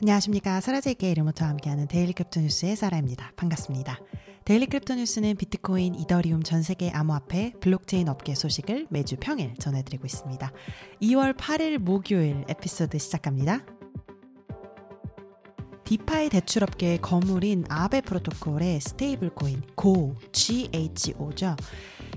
안녕하십니까. 사라질게 이름부터 함께하는 데일리 크립토 뉴스의 사라입니다. 반갑습니다. 데일리 크립토 뉴스는 비트코인, 이더리움 전 세계 암호화폐, 블록체인 업계 소식을 매주 평일 전해드리고 있습니다. 2월 8일 목요일 에피소드 시작합니다. DeFi 대출업계의 거물인 아베 프로토콜의 stable coin GO, GHO죠.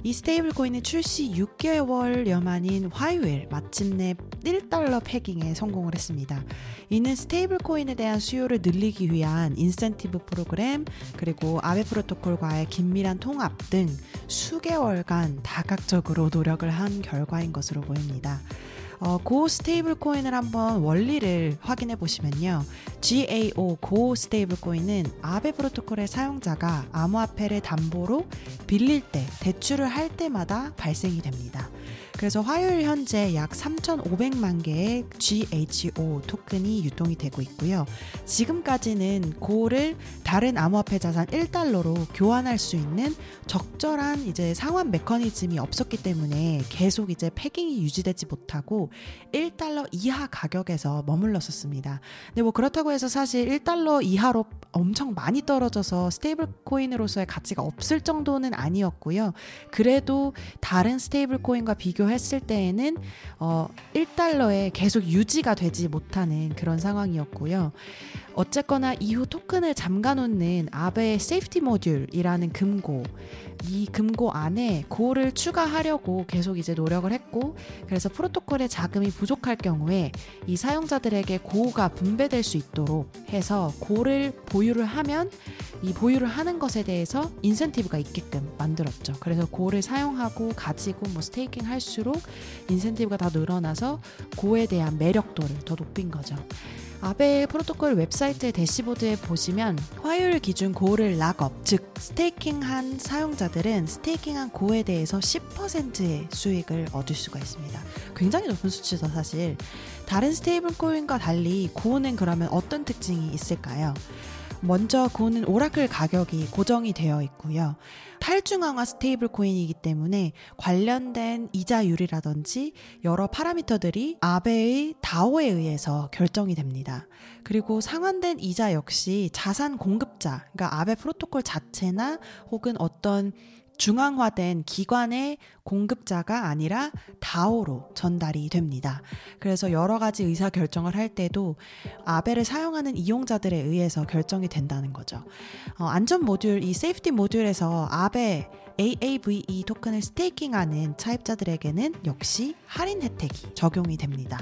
이 stable coin은 출시 6개월여 만인 화요일 마침내 1달러 pegging에 성공을 했습니다. 이는 stable coin에 대한 수요를 늘리기 위한 인센티브 프로그램 그리고 아베 프로토콜과의 긴밀한 통합 등 수개월간 다각적으로 노력을 한 결과인 것으로 보입니다. 어, 고 stable coin을 한번 원리를 확인해 보시면요. GHO 고 stable coin은 아베 프로토콜의 사용자가 암호화폐를 담보로 빌릴 때 대출을 할 때마다 발생이 됩니다. 그래서 화요일 현재 약 3,500만 개의 GHO 토큰이 유통이 되고 있고요. 지금까지는 고를 다른 암호화폐 자산 1달러로 교환할 수 있는 적절한 이제 상환 메커니즘이 없었기 때문에 계속 이제 pegging이 유지되지 못하고 1달러 이하 가격에서 머물렀었습니다. 근데 뭐 그렇다고 해서 사실 1달러 이하로 엄청 많이 떨어져서 stable coin으로서의 가치가 없을 정도는 아니었고요. 그래도 다른 stable coin과 비교해 했을 때에는 어 1달러에 계속 유지가 되지 못하는 그런 상황이었고요. 어쨌거나 이후 토큰을 잠가 놓는 아베의 Safety Module이라는 금고 이 금고 안에 고를 추가하려고 계속 이제 노력을 했고 그래서 프로토콜의 자금이 부족할 경우에 이 사용자들에게 고가 분배될 수 있도록 해서 고를 보유를 하면 이 보유를 하는 것에 대해서 인센티브가 있게끔 만들었죠. 그래서 고를 사용하고 가지고 뭐 staking 할수록 인센티브가 더 늘어나서 고에 대한 매력도를 더 높인 거죠. 아베 프로토콜 웹사이트 대시보드에 보시면 화요일 기준 고를 lock-up, 즉 staking한 사용자들은 staking한 고에 대해서 10%의 수익을 얻을 수가 있습니다. 굉장히 높은 수치죠, 사실. 다른 stable coin과 달리 고는 그러면 어떤 특징이 있을까요? 먼저 고는 oracle 가격이 고정이 되어 있고요. 탈중앙화 stable coin이기 때문에 관련된 이자율이라든지 여러 파라미터들이 아베의 DAO에 의해서 결정이 됩니다. 그리고 상환된 이자 역시 자산 공급자, 그러니까 아베 프로토콜 자체나 혹은 어떤 중앙화된 기관의 공급자가 아니라 DAO로 전달이 됩니다. 그래서 여러 가지 의사 결정을 할 때도 아베를 사용하는 이용자들에 의해서 결정이 된다는 거죠. 어, 안전 모듈, 이 Safety Module에서 아베 AAVE 토큰을 staking하는 차입자들에게는 역시 할인 혜택이 적용이 됩니다.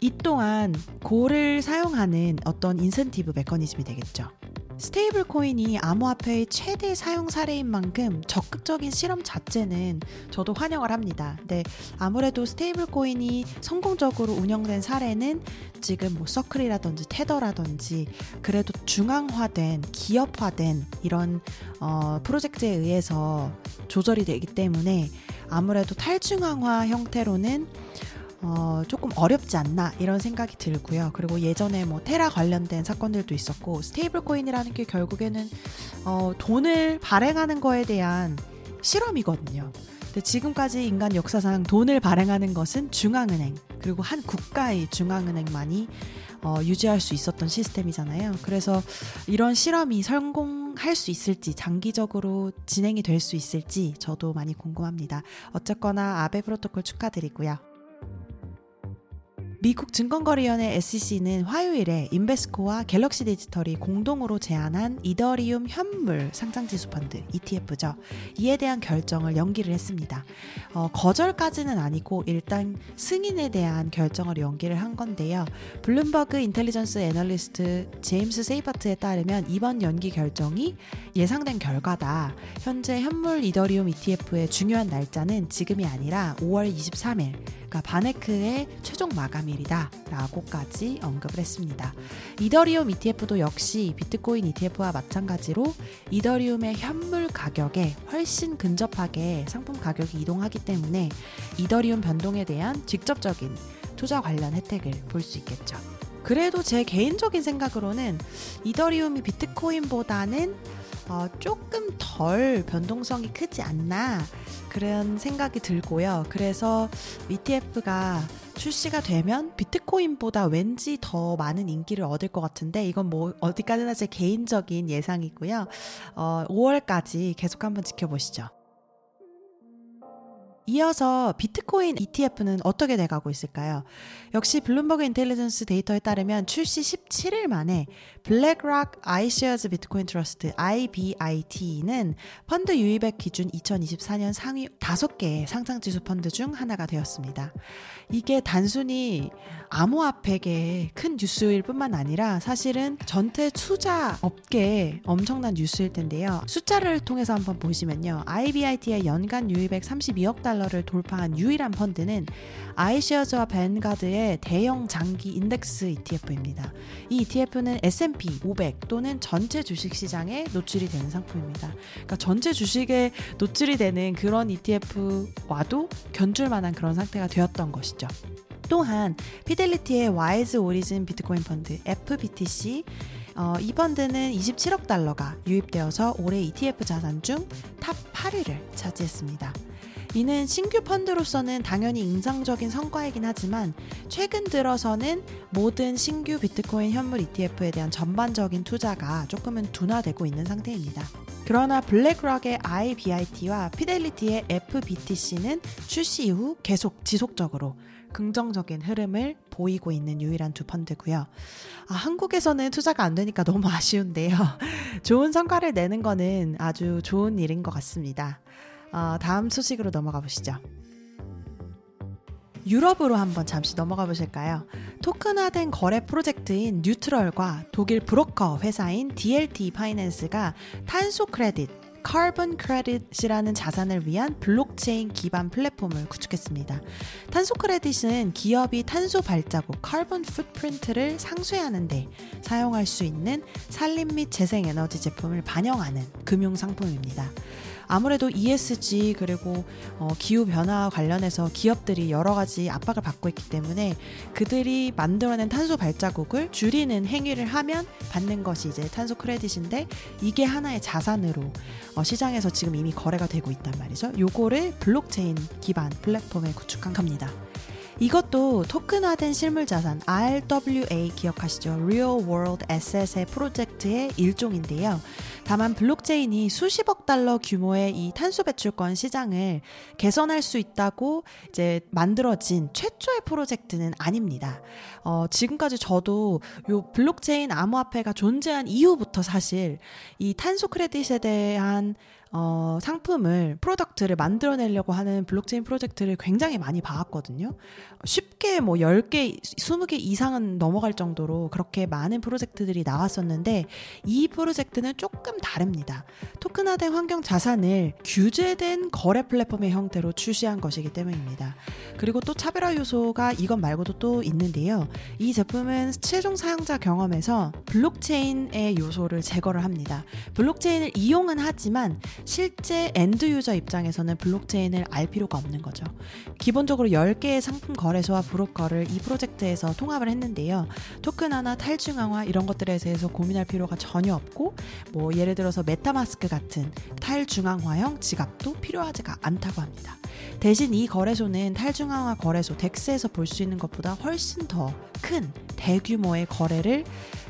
이 또한 고를 사용하는 어떤 인센티브 메커니즘이 되겠죠. stable coin이 암호화폐의 최대 사용 사례인 만큼 적극적인 실험 자체는 저도 환영을 합니다. 근데 아무래도 stable coin이 성공적으로 운영된 사례는 지금 뭐 서클이라든지 테더라든지 그래도 중앙화된 기업화된 이런 어, 프로젝트에 의해서 조절이 되기 때문에 아무래도 탈중앙화 형태로는 어, 조금 어렵지 않나 이런 생각이 들고요. 그리고 예전에 뭐 테라 관련된 사건들도 있었고 stable coin이라는 게 결국에는 어, 돈을 발행하는 거에 대한 실험이거든요. 근데 지금까지 인간 역사상 돈을 발행하는 것은 중앙은행 그리고 한 국가의 중앙은행만이 어, 유지할 수 있었던 시스템이잖아요. 그래서 이런 실험이 성공할 수 있을지 장기적으로 진행이 될 수 있을지 저도 많이 궁금합니다. 어쨌거나 아베 프로토콜 축하드리고요. 미국 증권거래위원회 SEC는 화요일에 인베스코와 갤럭시 디지털이 공동으로 제안한 이더리움 현물 상장지수 펀드 ETF죠. 이에 대한 결정을 연기를 했습니다. 어, 거절까지는 아니고 일단 승인에 대한 결정을 연기를 한 건데요. 블룸버그 인텔리전스 애널리스트 제임스 세이바트에 따르면 이번 연기 결정이 예상된 결과다. 현재 현물 이더리움 ETF의 중요한 날짜는 지금이 아니라 5월 23일, 그러니까 바네크의 최종 마감일이다. 라고까지 언급을 했습니다. 이더리움 ETF도 역시 비트코인 ETF와 마찬가지로 이더리움의 현물 가격에 훨씬 근접하게 상품 가격이 이동하기 때문에 이더리움 변동에 대한 직접적인 투자 관련 혜택을 볼 수 있겠죠. 그래도 제 개인적인 생각으로는 이더리움이 비트코인보다는 어, 조금 덜 변동성이 크지 않나 그런 생각이 들고요. 그래서 ETF가 출시가 되면 비트코인보다 왠지 더 많은 인기를 얻을 것 같은데 이건 뭐 어디까지나 제 개인적인 예상이고요. 어, 5월까지 계속 한번 지켜보시죠. 이어서 비트코인 ETF는 어떻게 돼가고 있을까요? 역시 블룸버그 인텔리전스 데이터에 따르면 출시 17일 만에 블랙락 iShares Bitcoin Trust IBIT는 펀드 유입액 기준 2024년 상위 5개의 상장지수 펀드 중 하나가 되었습니다. 이게 단순히 암호화폐계의 큰 뉴스일 뿐만 아니라 사실은 전체 투자 업계에 엄청난 뉴스일 텐데요. 숫자를 통해서 한번 보시면요. IBIT의 연간 유입액 32억 달러 를 돌파한 유일한 펀드는 iShares와 Vanguard의 대형 장기 인덱스 ETF입니다. 이 ETF는 S&P 500 또는 전체 주식 시장에 노출이 되는 상품입니다. 그러니까 전체 주식에 노출이 되는 그런 ETF와도 견줄 만한 그런 상태가 되었던 것이죠. 또한 피델리티의 Wise Origin Bitcoin Fund FBTC 어, 이 펀드는 27억 달러가 유입되어서 올해 ETF 자산 중 top 8위를 차지했습니다. 이는 신규 펀드로서는 당연히 인상적인 성과이긴 하지만 최근 들어서는 모든 신규 비트코인 현물 ETF에 대한 전반적인 투자가 조금은 둔화되고 있는 상태입니다. 그러나 블랙락의 IBIT와 피델리티의 FBTC는 출시 이후 계속 지속적으로 긍정적인 흐름을 보이고 있는 유일한 두 펀드고요. 아, 한국에서는 투자가 안 되니까 너무 아쉬운데요. 좋은 성과를 내는 거는 아주 좋은 일인 것 같습니다. 어, 다음 소식으로 넘어가 보시죠. 유럽으로 한번 잠시 넘어가 보실까요? 토큰화된 거래 프로젝트인 Neutral과 독일 브로커 회사인 DLT Finance가 탄소 credit, carbon credit이라는 자산을 위한 블록체인 기반 플랫폼을 구축했습니다. 탄소 credit은 기업이 탄소 발자국 carbon footprint를 상쇄하는데 사용할 수 있는 산림 및 재생 에너지 제품을 반영하는 금융 상품입니다. 아무래도 ESG 그리고 어, 기후 변화 관련해서 기업들이 여러 가지 압박을 받고 있기 때문에 그들이 만들어낸 탄소 발자국을 줄이는 행위를 하면 받는 것이 이제 탄소 크레딧인데 이게 하나의 자산으로 어, 시장에서 지금 이미 거래가 되고 있단 말이죠. 요거를 블록체인 기반 플랫폼에 구축한 겁니다. 이것도 토큰화된 실물 자산 RWA 기억하시죠? Real World Asset의 프로젝트의 일종인데요. 다만 블록체인이 수십억 달러 규모의 이 탄소 배출권 시장을 개선할 수 있다고 이제 만들어진 최초의 프로젝트는 아닙니다. 어, 지금까지 저도 요 블록체인 암호화폐가 존재한 이후부터 사실 이 탄소 credit에 대한 어, 상품을, product를 만들어내려고 하는 블록체인 프로젝트를 굉장히 많이 봐왔거든요. 쉽게 뭐 10개, 20개 이상은 넘어갈 정도로 그렇게 많은 프로젝트들이 나왔었는데 이 프로젝트는 조금 다릅니다. 토큰화된 환경 자산을 규제된 거래 플랫폼의 형태로 출시한 것이기 때문입니다. 그리고 또 차별화 요소가 이것 말고도 또 있는데요. 이 제품은 최종 사용자 경험에서 블록체인의 요소를 제거를 합니다. 블록체인을 이용은 하지만 실제 end user 입장에서는 블록체인을 알 필요가 없는 거죠. 기본적으로 10개의 상품 거래소와 브로커를 이 프로젝트에서 통합을 했는데요. 토큰화나 탈중앙화 이런 것들에 대해서 고민할 필요가 전혀 없고 뭐 예를 들어서 MetaMask 같은 탈중앙화형 지갑도 필요하지가 않다고 합니다. 대신 이 거래소는 탈중앙화 거래소 DEX에서 볼 수 있는 것보다 훨씬 더 큰 대규모의 거래를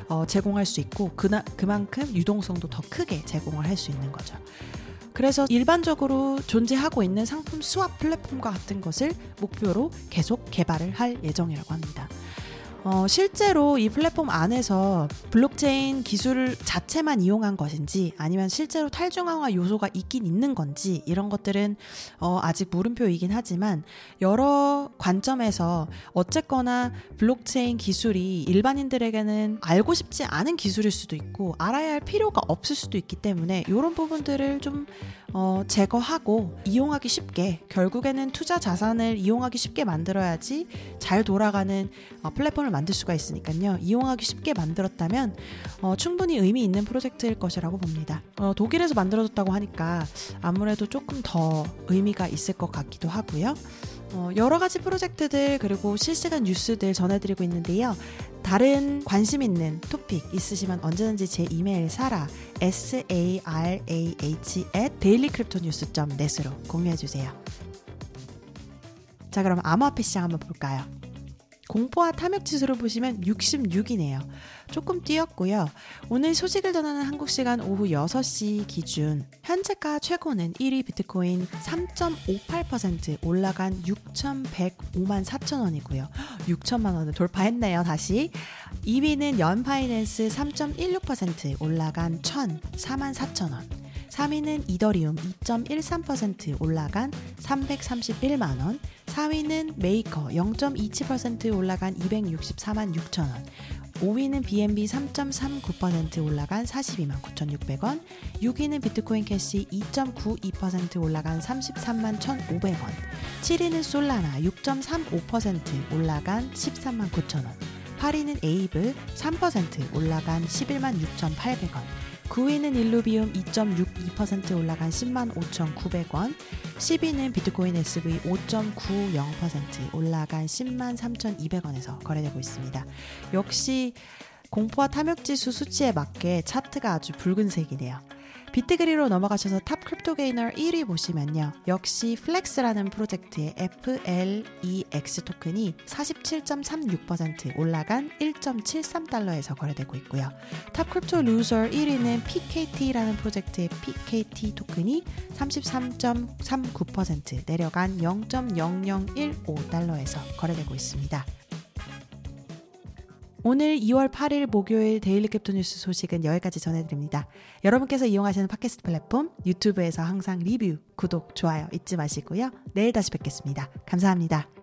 어, 제공할 수 있고 그나, 그만큼 유동성도 더 크게 제공을 할 수 있는 거죠. 그래서 일반적으로 존재하고 있는 상품 수합 플랫폼과 같은 것을 목표로 계속 개발을 할 예정이라고 합니다. 어, 실제로 이 플랫폼 안에서 블록체인 기술 자체만 이용한 것인지 아니면 실제로 탈중앙화 요소가 있긴 있는 건지 이런 것들은 어, 아직 물음표이긴 하지만 여러 관점에서 어쨌거나 블록체인 기술이 일반인들에게는 알고 싶지 않은 기술일 수도 있고 알아야 할 필요가 없을 수도 있기 때문에 이런 부분들을 좀 어, 제거하고 이용하기 쉽게 결국에는 투자 자산을 이용하기 쉽게 만들어야지 잘 돌아가는 어, 플랫폼을 만들 수가 있으니까요. 이용하기 쉽게 만들었다면 어, 충분히 의미 있는 프로젝트일 것이라고 봅니다. 어, 독일에서 만들어졌다고 하니까 아무래도 조금 더 의미가 있을 것 같기도 하고요. 어, 여러 가지 프로젝트들 그리고 실시간 뉴스들 전해드리고 있는데요. 다른 관심 있는 토픽 있으시면 언제든지 제 이메일 사라 s a r a h at dailycryptonews.net으로 공유해 주세요. 자 그럼 암호화폐 시장 한번 볼까요? 공포와 탐욕 지수를 보시면 66이네요. 조금 뛰었고요. 오늘 소식을 전하는 한국 시간 오후 6시 기준 현재가 최고는 1위 비트코인 3.58% 올라간 6,105만 4천 원이고요. 6천만 원을 돌파했네요. 다시 2위는 Yearn Finance 3.16% 올라간 1,004만 4천 원. 3위는 이더리움 2.13% 올라간 331만 원. 4위는 메이커 0.27% 올라간 264만 6천 원. 5위는 BNB 3.39% 올라간 42만 9,600원, 6위는 Bitcoin Cash 2.92% 올라간 33만 1,500원, 7위는 Solana 6.35% 올라간 13만 9천원, 8위는 Aave 3% 올라간 11만 6,800원, 9위는 Illuvium 2.62% 올라간 10만 5,900원, 10위는 비트코인 SV 5.90% 올라간 10만 3,200원에서 거래되고 있습니다. 역시 공포와 탐욕지수 수치에 맞게 차트가 아주 붉은색이네요. Bitgur로 넘어가셔서 top crypto gainer 1위 보시면요. 역시 FLEX라는 프로젝트의 FLEX 토큰이 47.36% 올라간 1.73달러에서 거래되고 있고요. Top crypto loser 1위는 PKT라는 프로젝트의 PKT 토큰이 33.39% 내려간 0.0015달러에서 거래되고 있습니다. 오늘 2월 8일 목요일 Daily Crypto News 소식은 여기까지 전해드립니다. 여러분께서 이용하시는 팟캐스트 플랫폼 유튜브에서 항상 리뷰, 구독, 좋아요 잊지 마시고요. 내일 다시 뵙겠습니다. 감사합니다.